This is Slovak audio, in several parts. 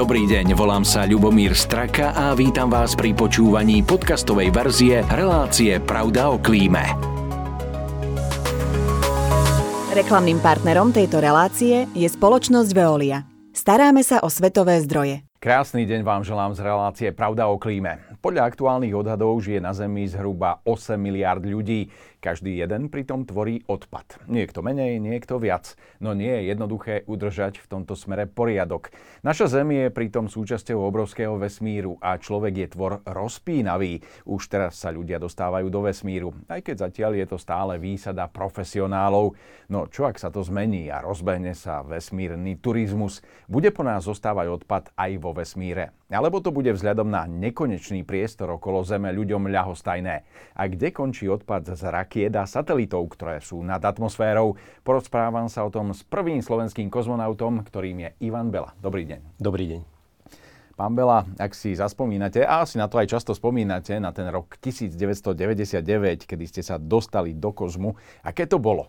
Dobrý deň, volám sa Ľubomír Straka a vítam vás pri počúvaní podcastovej verzie relácie Pravda o klíme. Reklamným partnerom tejto relácie je spoločnosť Veolia. Staráme sa o svetové zdroje. Krásny deň vám želám z relácie Pravda o klíme. Podľa aktuálnych odhadov žije na Zemi zhruba 8 miliard ľudí. Každý jeden pritom tvorí odpad. Niekto menej, niekto viac. No nie je jednoduché udržať v tomto smere poriadok. Naša Zem je pritom súčasťou obrovského vesmíru a človek je tvor rozpínavý. Už teraz sa ľudia dostávajú do vesmíru, aj keď zatiaľ je to stále výsada profesionálov. No čo ak sa to zmení a rozbehne sa vesmírny turizmus? Bude po nás zostávať odpad aj vo vesmíre? Alebo to bude vzhľadom na nekonečný priestor okolo Zeme ľuďom ľahostajné? A kde končí odpad z rakiet a satelitov, ktoré sú nad atmosférou? Porozprávam sa o tom s prvým slovenským kozmonautom, ktorým je Ivan Bela. Dobrý deň. Dobrý deň. Pán Bela, ak si zaspomínate, a asi na to aj často spomínate, na ten rok 1999, kedy ste sa dostali do kozmu, aké to bolo?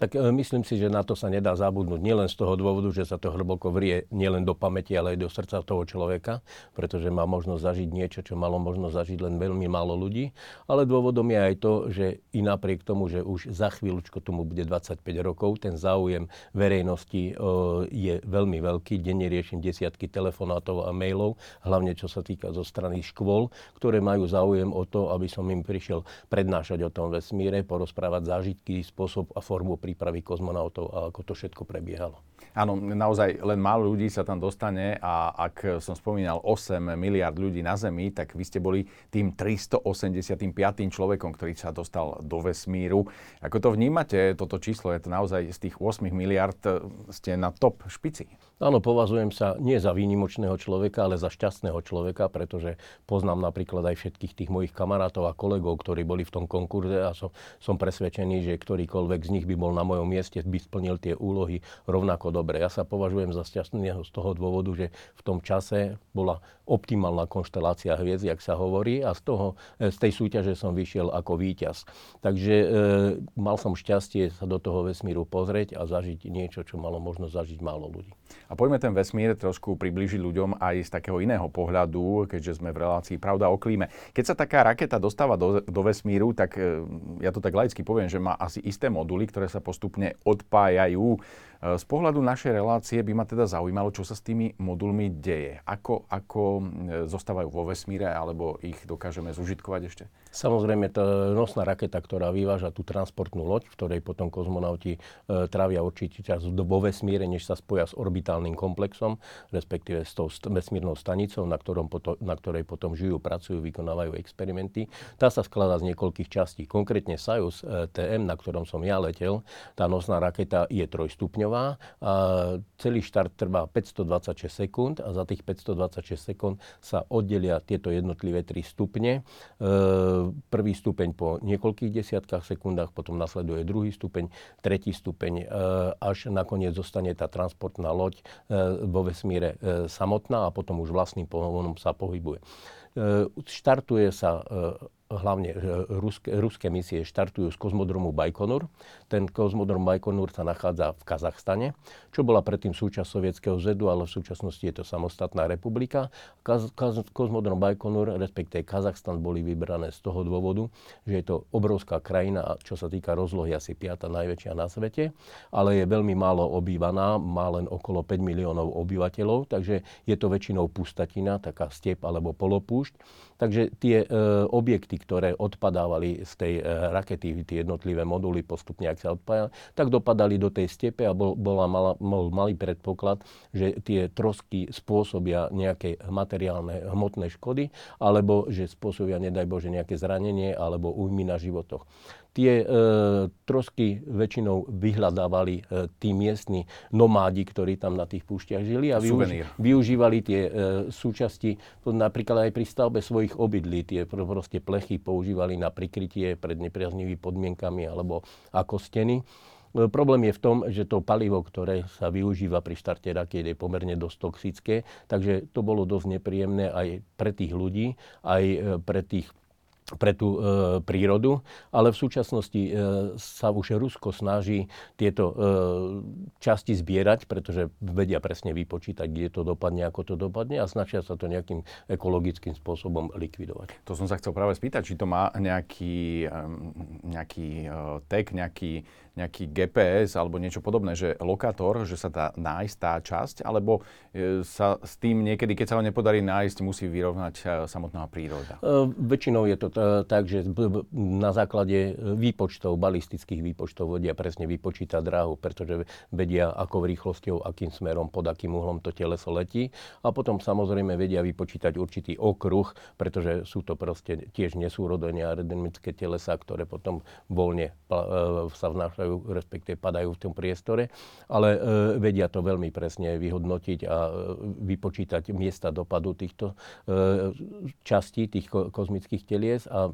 Tak e, myslím si, že na to sa nedá zabudnúť. Nielen z toho dôvodu, že sa to hlboko vrie nielen do pamäti, ale aj do srdca toho človeka, pretože má možnosť zažiť niečo, čo malo možnosť zažiť len veľmi málo ľudí. Ale dôvodom je aj to, že i napriek tomu, že už za chvíľučko tomu bude 25 rokov, ten záujem verejnosti e, je veľmi veľký. Denne riešim desiatky telefonátov a mailov, hlavne čo sa týka zo strany škôl, ktoré majú záujem o to, aby som im prišiel prednášať o tom vesmíre, porozprávať zážitky, spôsob a formu prípravy kozmonautov a ako to všetko prebiehalo. Áno, naozaj len málo ľudí sa tam dostane a ak som spomínal 8 miliard ľudí na Zemi, tak vy ste boli tým 385. človekom, ktorý sa dostal do vesmíru. Ako to vnímate, toto číslo? Je to naozaj z tých 8 miliard ste na top špici? Áno, považujem sa nie za výnimočného človeka, ale za šťastného človeka, pretože poznám napríklad aj všetkých tých mojich kamarátov a kolegov, ktorí boli v tom konkurze a som, som presvedčený, že ktorýkoľvek z nich by bol na mojom mieste, by splnil tie úlohy rovnako dobre. Ja sa považujem za šťastného z toho dôvodu, že v tom čase bola optimálna konštelácia hviezd, jak sa hovorí, a z, toho, e, z tej súťaže som vyšiel ako víťaz. Takže e, mal som šťastie sa do toho vesmíru pozrieť a zažiť niečo, čo malo možnosť zažiť málo ľudí. A poďme ten vesmír trošku približiť ľuďom aj z takého iného pohľadu, keďže sme v relácii Pravda o klíme. Keď sa taká raketa dostáva do, do vesmíru, tak e, ja to tak laicky poviem, že má asi isté moduly, ktoré sa postupne odpájajú. Z pohľadu našej relácie by ma teda zaujímalo, čo sa s tými modulmi deje. Ako, ako e, zostávajú vo vesmíre, alebo ich dokážeme zužitkovať ešte? Samozrejme, tá nosná raketa, ktorá vyváža tú transportnú loď, v ktorej potom kozmonauti e, trávia určitý čas vo vesmíre, než sa spoja s orbitálnym komplexom, respektíve s tou vesmírnou stanicou, na, ktorom potom, na ktorej potom žijú, pracujú, vykonávajú experimenty. Tá sa skladá z niekoľkých častí. Konkrétne Soyuz e, TM, na ktorom som ja letel, tá nosná raketa je trojstupňová. A celý štart trvá 526 sekúnd a za tých 526 sekúnd sa oddelia tieto jednotlivé tri stupne. E, prvý stupeň po niekoľkých desiatkách sekundách, potom nasleduje druhý stupeň, tretí stupeň, e, až nakoniec zostane tá transportná loď e, vo vesmíre samotná a potom už vlastným pohovorom sa pohybuje. Štartuje sa hlavne ruské, ruské misie štartujú z kozmodromu Baikonur. Ten kozmodrom Baikonur sa nachádza v Kazachstane, čo bola predtým súčasť Sovietskeho zedu, ale v súčasnosti je to samostatná republika. Kaz, kaz, kozmodrom Baikonur, respektíve Kazachstan, boli vybrané z toho dôvodu, že je to obrovská krajina, čo sa týka rozlohy asi piata najväčšia na svete, ale je veľmi málo obývaná, má len okolo 5 miliónov obyvateľov, takže je to väčšinou pustatina, taká step alebo polopúšť. Takže tie e, objekty, ktoré odpadávali z tej e, rakety, tie jednotlivé moduly postupne, ak sa odpájali, tak dopadali do tej stepe a bol, bola mala, bol malý predpoklad, že tie trosky spôsobia nejaké materiálne hmotné škody, alebo že spôsobia, nedaj Bože, nejaké zranenie alebo újmy na životoch. Tie e, trosky väčšinou vyhľadávali e, tí miestni nomádi, ktorí tam na tých púšťach žili a využi- využívali tie e, súčasti, napríklad aj pri stavbe svojich obydlí, tie proste plechy používali na prikrytie pred nepriaznivými podmienkami alebo ako steny. E, problém je v tom, že to palivo, ktoré sa využíva pri štarte rakiet, je pomerne dosť toxické, takže to bolo dosť nepríjemné aj pre tých ľudí, aj e, pre tých pre tú e, prírodu, ale v súčasnosti e, sa už Rusko snaží tieto e, časti zbierať, pretože vedia presne vypočítať, kde to dopadne, ako to dopadne a snažia sa to nejakým ekologickým spôsobom likvidovať. To som sa chcel práve spýtať, či to má nejaký, nejaký uh, tag, nejaký, nejaký GPS alebo niečo podobné, že lokátor, že sa dá nájsť tá časť, alebo e, sa s tým niekedy, keď sa ho nepodarí nájsť, musí vyrovnať e, samotná príroda? E, väčšinou je to tak, že na základe výpočtov, balistických výpočtov vedia presne vypočítať dráhu, pretože vedia, ako rýchlosťou, akým smerom, pod akým uhlom to teleso letí. A potom samozrejme vedia vypočítať určitý okruh, pretože sú to proste tiež nesúrodenia aerodynamické telesa, ktoré potom voľne sa vnášajú respektíve padajú v tom priestore, ale e, vedia to veľmi presne vyhodnotiť a e, vypočítať miesta dopadu týchto e, častí, tých ko- kozmických telies a e,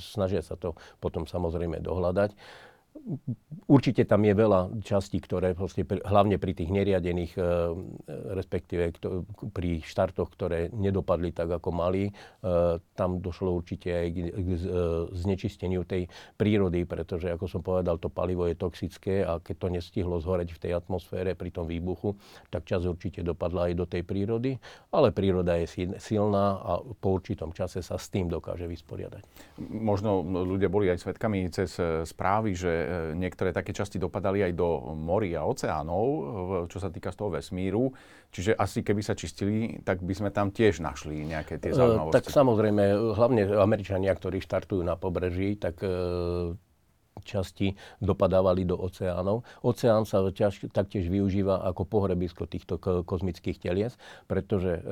snažia sa to potom samozrejme dohľadať určite tam je veľa častí, ktoré vlastne, hlavne pri tých neriadených, e, respektíve pri štartoch, ktoré nedopadli tak, ako mali, e, tam došlo určite aj k, k e, znečisteniu tej prírody, pretože, ako som povedal, to palivo je toxické a keď to nestihlo zhoreť v tej atmosfére pri tom výbuchu, tak čas určite dopadla aj do tej prírody, ale príroda je silná a po určitom čase sa s tým dokáže vysporiadať. Možno ľudia boli aj svetkami cez správy, že E, niektoré také časti dopadali aj do morí a oceánov, čo sa týka z toho vesmíru. Čiže asi keby sa čistili, tak by sme tam tiež našli nejaké tie e, zaujímavosti. Tak samozrejme, hlavne Američania, ktorí štartujú na pobreží, tak e, časti dopadávali do oceánov. Oceán sa ťaž, taktiež využíva ako pohrebisko týchto kozmických telies, pretože e,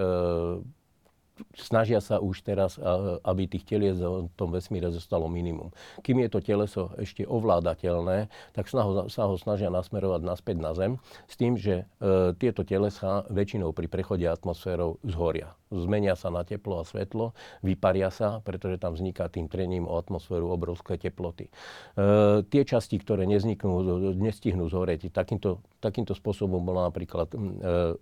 snažia sa už teraz, aby tých telies v tom vesmíre zostalo minimum. Kým je to teleso ešte ovládateľné, tak sa ho, snažia nasmerovať naspäť na Zem s tým, že e, tieto telesa väčšinou pri prechode atmosférou zhoria zmenia sa na teplo a svetlo, vyparia sa, pretože tam vzniká tým trením o atmosféru obrovské teploty. E, tie časti, ktoré nezniknú, nestihnú zhoreť, takýmto, takýmto spôsobom bola napríklad e,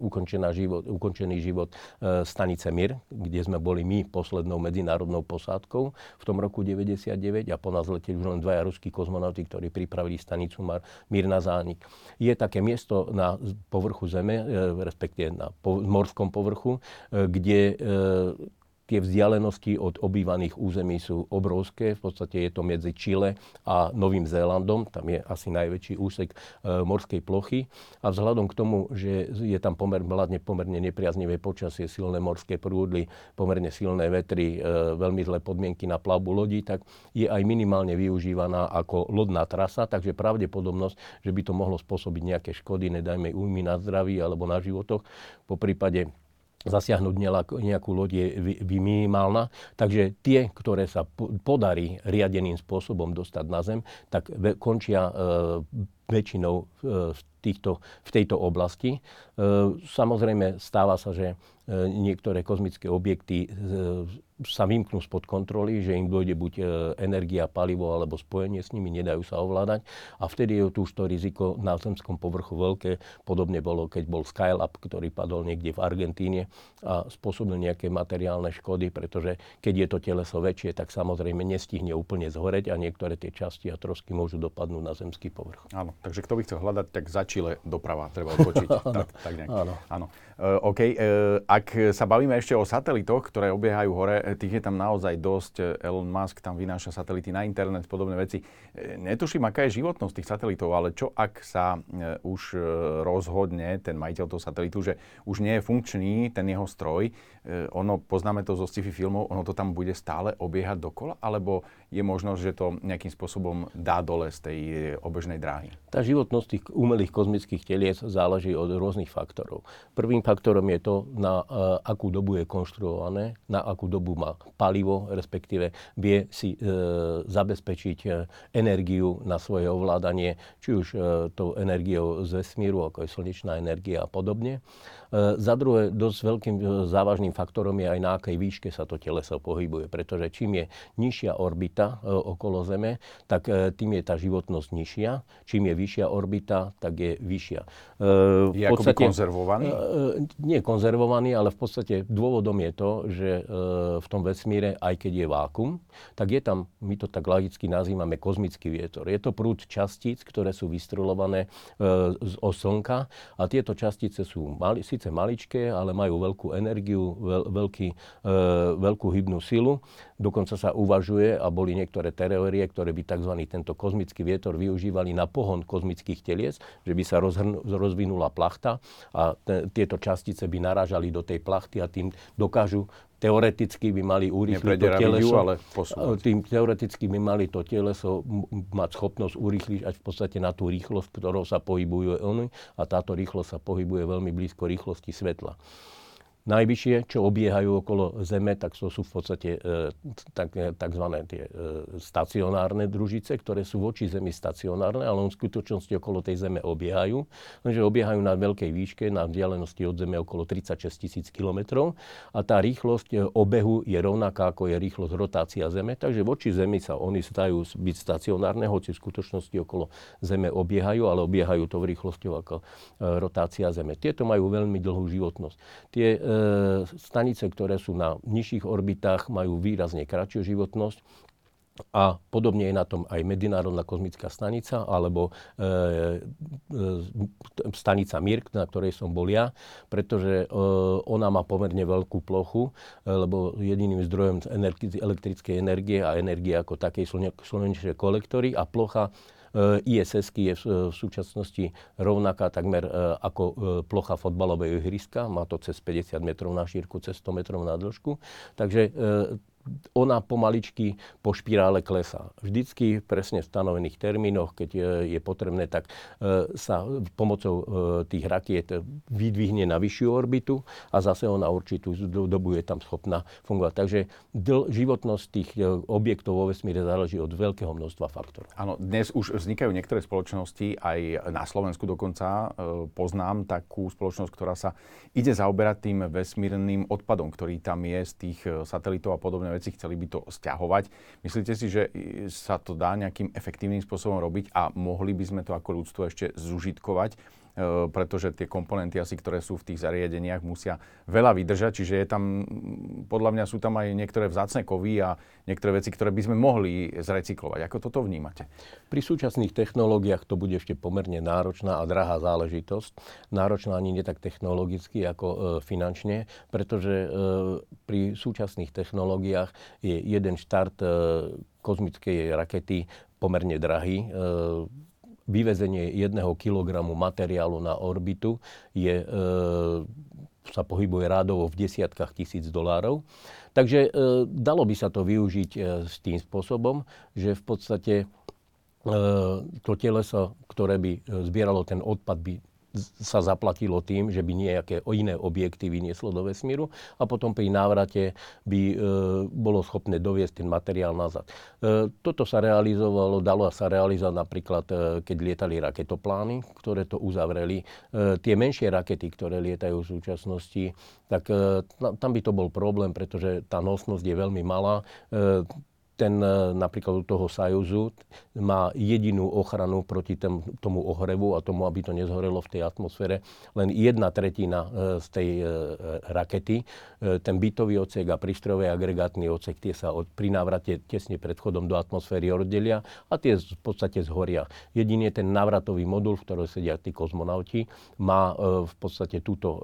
ukončená život, ukončený život e, stanice Mir, kde sme boli my poslednou medzinárodnou posádkou v tom roku 99 a po nás leteli už len dvaja ruskí kozmonauti, ktorí pripravili stanicu Mir na zánik. Je také miesto na povrchu Zeme, e, respektíve na po, morskom povrchu, e, kde kde tie vzdialenosti od obývaných území sú obrovské. V podstate je to medzi Čile a Novým Zélandom. Tam je asi najväčší úsek e, morskej plochy. A vzhľadom k tomu, že je tam pomer, vládne pomerne nepriaznivé počasie, silné morské prúdly, pomerne silné vetry, e, veľmi zlé podmienky na plavbu lodí, tak je aj minimálne využívaná ako lodná trasa. Takže pravdepodobnosť, že by to mohlo spôsobiť nejaké škody, nedajme újmy na zdraví alebo na životoch, po prípade zasiahnuť nejakú loď je minimálna. Takže tie, ktoré sa podarí riadeným spôsobom dostať na zem, tak končia e, väčšinou e, v, týchto, v tejto oblasti. E, samozrejme stáva sa, že niektoré kozmické objekty sa vymknú spod kontroly, že im dojde buď e, energia, palivo alebo spojenie s nimi, nedajú sa ovládať. A vtedy je tu už to riziko na zemskom povrchu veľké. Podobne bolo, keď bol Skylab, ktorý padol niekde v Argentíne a spôsobil nejaké materiálne škody, pretože keď je to teleso väčšie, tak samozrejme nestihne úplne zhoreť a niektoré tie časti a trosky môžu dopadnúť na zemský povrch. Áno, takže kto by chcel hľadať, tak za doprava treba odbočiť. tak, tak nejak. Áno. Áno. Uh, OK, uh, ak sa bavíme ešte o satelitoch, ktoré obiehajú hore, tých je tam naozaj dosť. Elon Musk tam vynáša satelity na internet, podobné veci. E, netuším, aká je životnosť tých satelitov, ale čo ak sa e, už e, rozhodne ten majiteľ toho satelitu, že už nie je funkčný ten jeho stroj, ono, poznáme to zo sci-fi filmov, ono to tam bude stále obiehať dokola, alebo je možnosť, že to nejakým spôsobom dá dole z tej obežnej dráhy? Tá životnosť tých umelých kozmických telies záleží od rôznych faktorov. Prvým faktorom je to, na akú dobu je konštruované, na akú dobu má palivo, respektíve vie si e, zabezpečiť energiu na svoje ovládanie, či už e, tou energiou z vesmíru, ako je slnečná energia a podobne. E, za druhé, dosť veľkým závažným faktorom je aj na akej výške sa to teleso pohybuje, pretože čím je nižšia orbita, orbita okolo Zeme, tak tým je tá životnosť nižšia. Čím je vyššia orbita, tak je vyššia. Je v podstate, konzervovaný? Nie konzervovaný, ale v podstate dôvodom je to, že v tom vesmíre, aj keď je vákum, tak je tam, my to tak logicky nazývame kozmický vietor. Je to prúd častíc, ktoré sú vystrelované z Slnka a tieto častice sú mali, síce maličké, ale majú veľkú energiu, veľ, veľký, e, veľkú hybnú silu. Dokonca sa uvažuje, a boli niektoré teórie, ktoré by tzv. tento kozmický vietor využívali na pohon kozmických telies, že by sa rozhrn, rozvinula plachta a te, tieto častice by narážali do tej plachty a tým dokážu teoreticky by mali urýchliť to teleso. ale posúvať. Tým teoreticky by mali to teleso mať schopnosť urýchliť až v podstate na tú rýchlosť, ktorou sa pohybujú oni a táto rýchlosť sa pohybuje veľmi blízko rýchlosti svetla. Najvyššie, čo obiehajú okolo Zeme, tak to sú v podstate e, tak, e, tzv. tie e, stacionárne družice, ktoré sú voči Zemi stacionárne, ale v skutočnosti okolo tej Zeme obiehajú. Lenže obiehajú na veľkej výške, na vzdialenosti od Zeme okolo 36 tisíc kilometrov a tá rýchlosť obehu je rovnaká ako je rýchlosť rotácia Zeme. Takže voči Zemi sa oni zdajú byť stacionárne, hoci v skutočnosti okolo Zeme obiehajú, ale obiehajú to v rýchlosti ako rotácia Zeme. Tieto majú veľmi dlhú životnosť. Tie stanice, ktoré sú na nižších orbitách, majú výrazne kratšiu životnosť. A podobne je na tom aj Medzinárodná kozmická stanica alebo e, e, stanica Mir, na ktorej som bol ja, pretože e, ona má pomerne veľkú plochu, e, lebo jediným zdrojom elektrickej energie a energie ako takej sú slnečné kolektory a plocha E, ISS je v súčasnosti rovnaká takmer e, ako e, plocha fotbalového ihriska. Má to cez 50 metrov na šírku, cez 100 metrov na dĺžku. Takže ona pomaličky po špirále klesá. Vždycky presne v stanovených termínoch, keď je potrebné, tak e, sa pomocou e, tých rakiet vydvihne na vyššiu orbitu a zase ona určitú dobu je tam schopná fungovať. Takže dl- životnosť tých e, objektov vo vesmíre záleží od veľkého množstva faktorov. Áno, dnes už vznikajú niektoré spoločnosti, aj na Slovensku dokonca poznám takú spoločnosť, ktorá sa ide zaoberať tým vesmírnym odpadom, ktorý tam je z tých satelitov a podobné veci, chceli by to stiahovať. Myslíte si, že sa to dá nejakým efektívnym spôsobom robiť a mohli by sme to ako ľudstvo ešte zužitkovať? E, pretože tie komponenty asi, ktoré sú v tých zariadeniach, musia veľa vydržať, čiže je tam, podľa mňa sú tam aj niektoré vzácne kovy a niektoré veci, ktoré by sme mohli zrecyklovať. Ako toto vnímate? Pri súčasných technológiách to bude ešte pomerne náročná a drahá záležitosť. Náročná ani nie tak technologicky ako e, finančne, pretože e, pri súčasných technológiách je jeden štart kozmickej rakety pomerne drahý. Vyvezenie jedného kilogramu materiálu na orbitu je, e, sa pohybuje rádovo v desiatkách tisíc dolárov. Takže e, dalo by sa to využiť e, s tým spôsobom, že v podstate e, to teleso, ktoré by e, zbieralo ten odpad, by sa zaplatilo tým, že by nejaké iné objekty vynieslo do vesmíru a potom pri návrate by e, bolo schopné doviesť ten materiál nazad. E, toto sa realizovalo, dalo sa realizovať napríklad, e, keď lietali raketoplány, ktoré to uzavreli. E, tie menšie rakety, ktoré lietajú v súčasnosti, tak e, tam by to bol problém, pretože tá nosnosť je veľmi malá. E, ten e, napríklad u toho Sajuzu má jedinú ochranu proti tém, tomu ohrevu a tomu, aby to nezhorelo v tej atmosfére. Len jedna tretina e, z tej e, rakety, ten bytový odsek a prístrojový agregátny odsek, tie sa od, pri návrate tesne pred chodom do atmosféry oddelia a tie v podstate zhoria. Jedine ten návratový modul, v ktorom sedia tí kozmonauti, má v podstate túto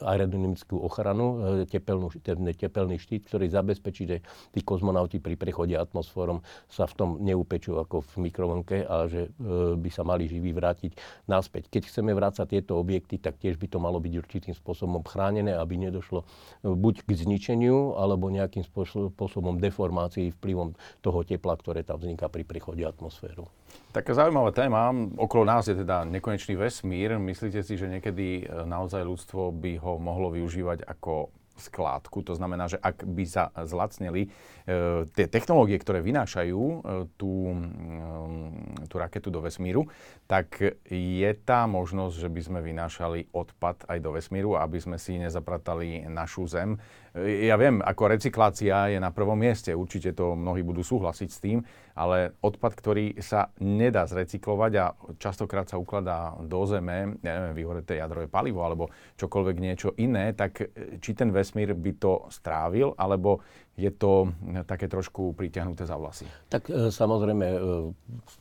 aerodynamickú ochranu, e, tepelnú, tepelný štít, ktorý zabezpečí, že tí kozmonauti pri prechode atmosférom sa v tom neupečú ako v mikrovlnke a že e, by sa mali živí vrátiť naspäť. Keď chceme vrácať tieto objekty, tak tiež by to malo byť určitým spôsobom chránené, aby nedošlo e, buď k zničeniu, alebo nejakým spôsobom deformácii vplyvom toho tepla, ktoré tam vzniká pri prechode atmosféru. Taká zaujímavá téma. Okolo nás je teda nekonečný vesmír. Myslíte si, že niekedy naozaj ľudstvo by ho mohlo využívať ako skládku. To znamená, že ak by sa zlacnili e, tie technológie, ktoré vynášajú e, tú, e, tú raketu do vesmíru, tak je tá možnosť, že by sme vynášali odpad aj do vesmíru, aby sme si nezapratali našu Zem. Ja viem, ako recyklácia je na prvom mieste, určite to mnohí budú súhlasiť s tým, ale odpad, ktorý sa nedá zrecyklovať a častokrát sa ukladá do zeme, neviem, vyhoreté jadrové palivo alebo čokoľvek niečo iné, tak či ten vesmír by to strávil, alebo je to také trošku pritiahnuté za vlasy. Tak e, samozrejme, e,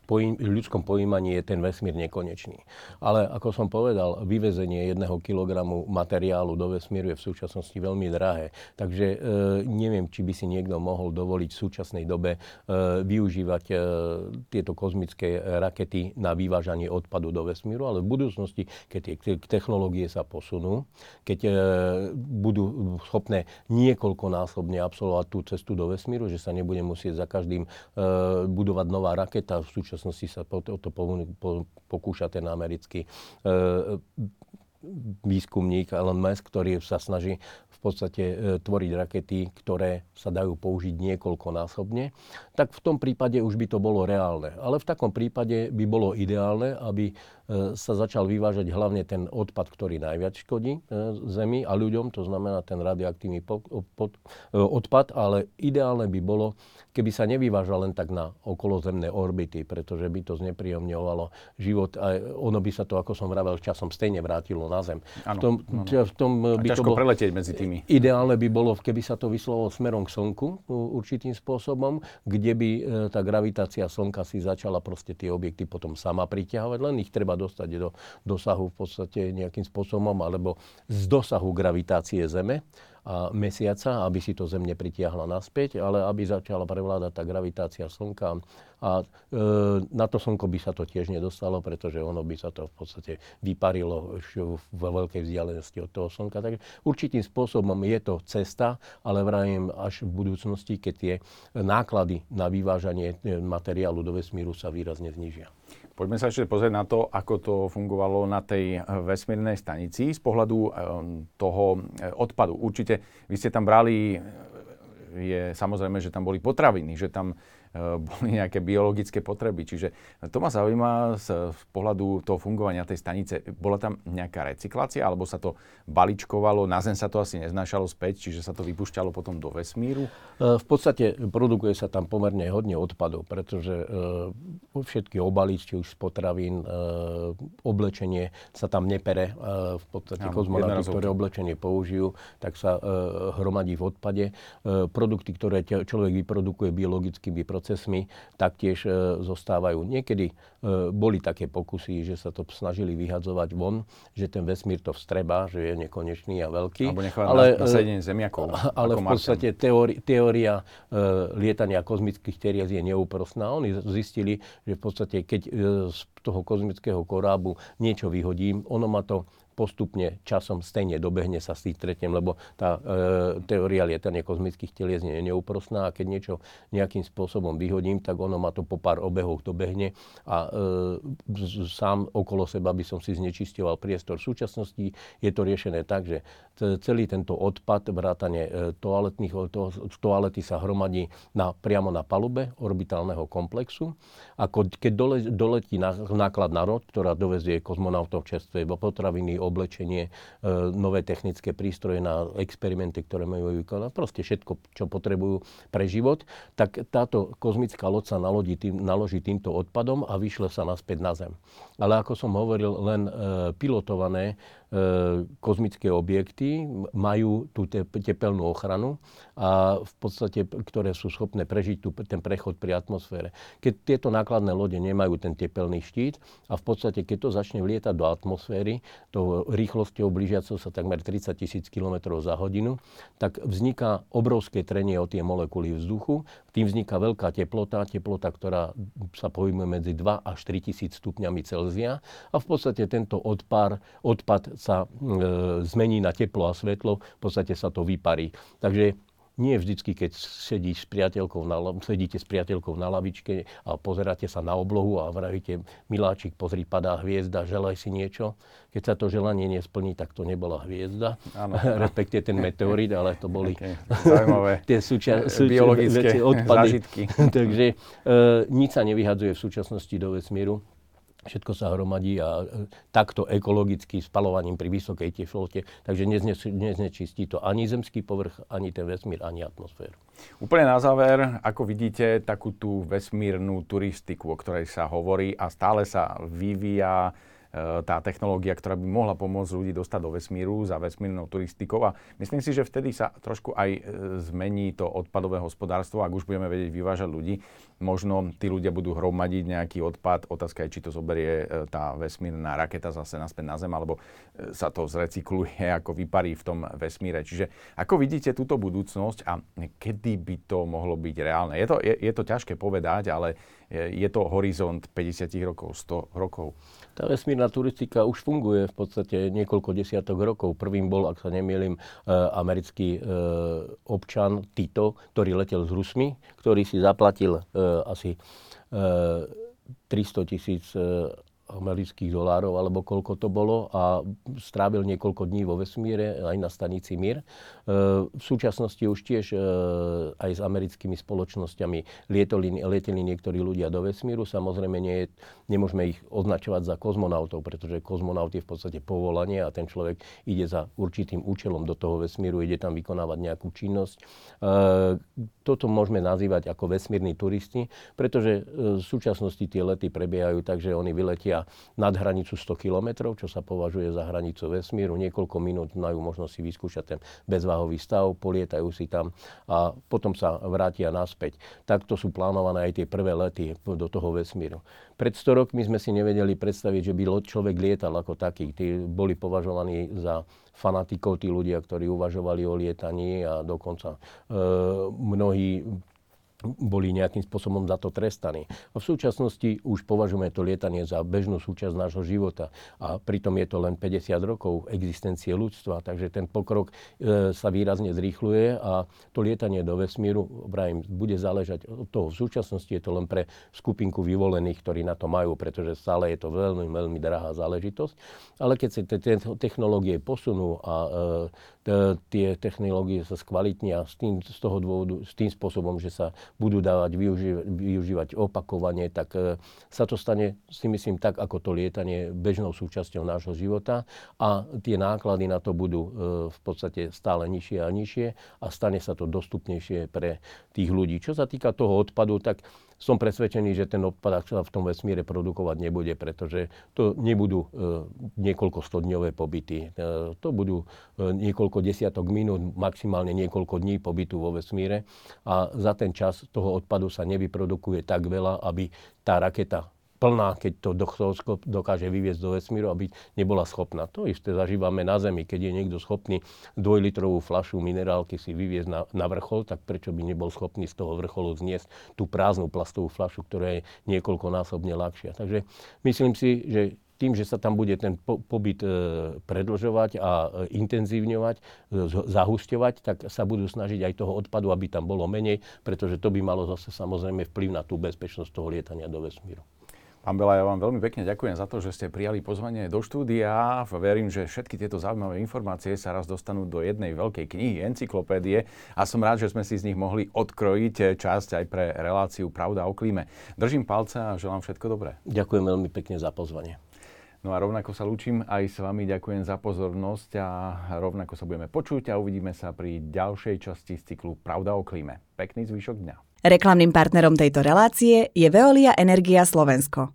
v ľudskom pojímaní je ten vesmír nekonečný. Ale ako som povedal, vyvezenie jedného kilogramu materiálu do vesmíru je v súčasnosti veľmi drahé. Takže neviem, či by si niekto mohol dovoliť v súčasnej dobe využívať tieto kozmické rakety na vyvážanie odpadu do vesmíru, ale v budúcnosti, keď tie technológie sa posunú, keď budú schopné niekoľkonásobne absolvovať tú cestu do vesmíru, že sa nebude musieť za každým e, budovať nová raketa. V súčasnosti sa po, to po, po, pokúša ten americký e, výskumník Elon Musk, ktorý sa snaží v podstate e, tvoriť rakety, ktoré sa dajú použiť niekoľkonásobne, tak v tom prípade už by to bolo reálne. Ale v takom prípade by bolo ideálne, aby E, sa začal vyvážať hlavne ten odpad, ktorý najviac škodí e, Zemi a ľuďom, to znamená ten radioaktívny odpad, ale ideálne by bolo, keby sa nevyvážal len tak na okolozemné orbity, pretože by to znepríjemňovalo život a ono by sa to, ako som vravel, časom stejne vrátilo na Zem. Ano, v tom, ano. V tom by ťažko to bolo, preletieť medzi tými. Ideálne by bolo, keby sa to vyslovalo smerom k Slnku určitým spôsobom, kde by tá gravitácia Slnka si začala proste tie objekty potom sama priťahovať, len ich treba dostať do dosahu v podstate nejakým spôsobom alebo z dosahu gravitácie Zeme mesiaca, aby si to Zem nepritiahla naspäť, ale aby začala prevládať tá gravitácia Slnka. A e, na to Slnko by sa to tiež nedostalo, pretože ono by sa to v podstate vyparilo vo veľkej vzdialenosti od toho Slnka. Takže určitým spôsobom je to cesta, ale vravím až v budúcnosti, keď tie náklady na vyvážanie e, materiálu do vesmíru sa výrazne znižia. Poďme sa ešte pozrieť na to, ako to fungovalo na tej vesmírnej stanici z pohľadu eh, toho eh, odpadu. Určite vy ste tam brali, eh, je samozrejme, že tam boli potraviny, že tam Eh, boli nejaké biologické potreby. Čiže to ma zaujíma z, z pohľadu toho fungovania tej stanice. Bola tam nejaká recyklácia, alebo sa to baličkovalo, na Zem sa to asi neznášalo späť, čiže sa to vypušťalo potom do vesmíru? Eh, v podstate produkuje sa tam pomerne hodne odpadov, pretože e, všetky obaly, či už z potravín, e, oblečenie sa tam nepere. E, v podstate kozmonauty, ktoré oblečenie použijú, tak sa e, hromadí v odpade. E, produkty, ktoré človek vyprodukuje biologickými procesmi, taktiež e, zostávajú. Niekedy e, boli také pokusy, že sa to snažili vyhadzovať von, že ten vesmír to vstreba, že je nekonečný a veľký. Alebo ale, na, na e, zemiakov. Ale v podstate teóri, teória lietania kozmických teriez je neúprostná. Oni zistili, že v podstate keď z toho kozmického korábu niečo vyhodím, ono ma to postupne časom stejne dobehne sa s tým stretnem, lebo tá e, teória lietania kozmických telies nie je neúprostná a keď niečo nejakým spôsobom vyhodím, tak ono ma to po pár obehoch dobehne a e, sám okolo seba by som si znečisťoval priestor. V súčasnosti je to riešené tak, že celý tento odpad, vrátane e, toaletných, to, toalety sa hromadí na, priamo na palube orbitálneho komplexu a keď dole, doletí na, náklad na rod, ktorá dovezie kozmonautov čerstvé potraviny, oblečenie, e, nové technické prístroje na experimenty, ktoré majú vykonať, proste všetko, čo potrebujú pre život, tak táto kozmická loď sa nalodí tým, naloží týmto odpadom a vyšle sa naspäť na Zem. Ale ako som hovoril, len e, pilotované kozmické objekty majú tú tepelnú ochranu a v podstate, ktoré sú schopné prežiť tú, ten prechod pri atmosfére. Keď tieto nákladné lode nemajú ten tepelný štít a v podstate, keď to začne vlietať do atmosféry, to rýchlosťou blížiacou sa takmer 30 tisíc km za hodinu, tak vzniká obrovské trenie o tie molekuly vzduchu, tým vzniká veľká teplota, teplota, ktorá sa pohybuje medzi 2 až 3 tisíc stupňami Celzia a v podstate tento odpar, odpad sa e, zmení na teplo a svetlo, v podstate sa to vyparí. Takže nie vždycky, keď sedíš s priateľkou na, sedíte s priateľkou na lavičke a pozeráte sa na oblohu a vravíte, miláčik, pozri, padá hviezda, želaj si niečo. Keď sa to želanie nesplní, tak to nebola hviezda, ano. respektive ten meteorit, ale to boli okay. tie súča- súča- biologické odpady. zážitky. Takže e, nič sa nevyhadzuje v súčasnosti do vesmíru všetko sa hromadí a e, takto ekologicky spalovaním pri vysokej teplote, takže neznečistí to ani zemský povrch, ani ten vesmír, ani atmosféru. Úplne na záver, ako vidíte takú tú vesmírnu turistiku, o ktorej sa hovorí a stále sa vyvíja tá technológia, ktorá by mohla pomôcť ľudí dostať do vesmíru za vesmírnou turistikou. A myslím si, že vtedy sa trošku aj e, zmení to odpadové hospodárstvo, ak už budeme vedieť vyvážať ľudí. Možno tí ľudia budú hromadiť nejaký odpad. Otázka je, či to zoberie e, tá vesmírna raketa zase naspäť na Zem, alebo sa to zrecykluje, ako vyparí v tom vesmíre. Čiže ako vidíte túto budúcnosť a kedy by to mohlo byť reálne? Je to, je, je to ťažké povedať, ale je to horizont 50 rokov, 100 rokov. Tá vesmírna turistika už funguje v podstate niekoľko desiatok rokov. Prvým bol, ak sa nemýlim, e, americký e, občan Tito, ktorý letel z Rusmi, ktorý si zaplatil e, asi 300 tisíc amerických dolárov, alebo koľko to bolo a strávil niekoľko dní vo vesmíre aj na stanici Mir. E, v súčasnosti už tiež e, aj s americkými spoločnosťami lietoli, lieteli niektorí ľudia do vesmíru. Samozrejme nie, nemôžeme ich označovať za kozmonautov, pretože kozmonaut je v podstate povolanie a ten človek ide za určitým účelom do toho vesmíru, ide tam vykonávať nejakú činnosť. E, toto môžeme nazývať ako vesmírni turisti, pretože v súčasnosti tie lety prebiehajú tak, že oni vyletia letia nad hranicu 100 km, čo sa považuje za hranicu vesmíru. Niekoľko minút majú možnosť si vyskúšať ten bezváhový stav, polietajú si tam a potom sa vrátia naspäť. Takto sú plánované aj tie prvé lety do toho vesmíru. Pred 100 rokmi sme si nevedeli predstaviť, že by človek lietal ako taký. Tí boli považovaní za fanatikov, tí ľudia, ktorí uvažovali o lietaní a dokonca e, mnohí boli nejakým spôsobom za to trestaní. A v súčasnosti už považujeme to lietanie za bežnú súčasť nášho života a pritom je to len 50 rokov existencie ľudstva, takže ten pokrok e, sa výrazne zrýchluje a to lietanie do vesmíru, vrajím, bude záležať od toho. V súčasnosti je to len pre skupinku vyvolených, ktorí na to majú, pretože stále je to veľmi, veľmi drahá záležitosť. Ale keď sa tie technológie posunú a e, tie technológie sa skvalitnia s tým, z toho dôvodu, s tým spôsobom, že sa budú dávať využívať, využívať opakovanie, tak e, sa to stane, si myslím, tak ako to lietanie bežnou súčasťou nášho života a tie náklady na to budú e, v podstate stále nižšie a nižšie a stane sa to dostupnejšie pre tých ľudí. Čo sa týka toho odpadu, tak som presvedčený, že ten odpad sa v tom vesmíre produkovať nebude, pretože to nebudú e, niekoľko stodňové pobyty. E, to budú e, niekoľko desiatok minút, maximálne niekoľko dní pobytu vo vesmíre a za ten čas toho odpadu sa nevyprodukuje tak veľa, aby tá raketa plná, keď to dokáže vyviezť do vesmíru, aby nebola schopná. To isté zažívame na Zemi. Keď je niekto schopný dvojlitrovú flašu minerálky si vyviezť na, na vrchol, tak prečo by nebol schopný z toho vrcholu zniesť tú prázdnu plastovú flašu, ktorá je niekoľkonásobne ľahšia. Takže myslím si, že tým, že sa tam bude ten po, pobyt e, predlžovať a e, intenzívňovať, e, zahusťovať, tak sa budú snažiť aj toho odpadu, aby tam bolo menej, pretože to by malo zase samozrejme vplyv na tú bezpečnosť toho lietania do vesmíru. Pán Bela, ja vám veľmi pekne ďakujem za to, že ste prijali pozvanie do štúdia. Verím, že všetky tieto zaujímavé informácie sa raz dostanú do jednej veľkej knihy, encyklopédie a som rád, že sme si z nich mohli odkrojiť časť aj pre reláciu Pravda o klíme. Držím palce a želám všetko dobré. Ďakujem veľmi pekne za pozvanie. No a rovnako sa lúčim aj s vami, ďakujem za pozornosť a rovnako sa budeme počuť a uvidíme sa pri ďalšej časti z cyklu Pravda o klíme. Pekný zvyšok dňa. Reklamným partnerom tejto relácie je Veolia Energia Slovensko.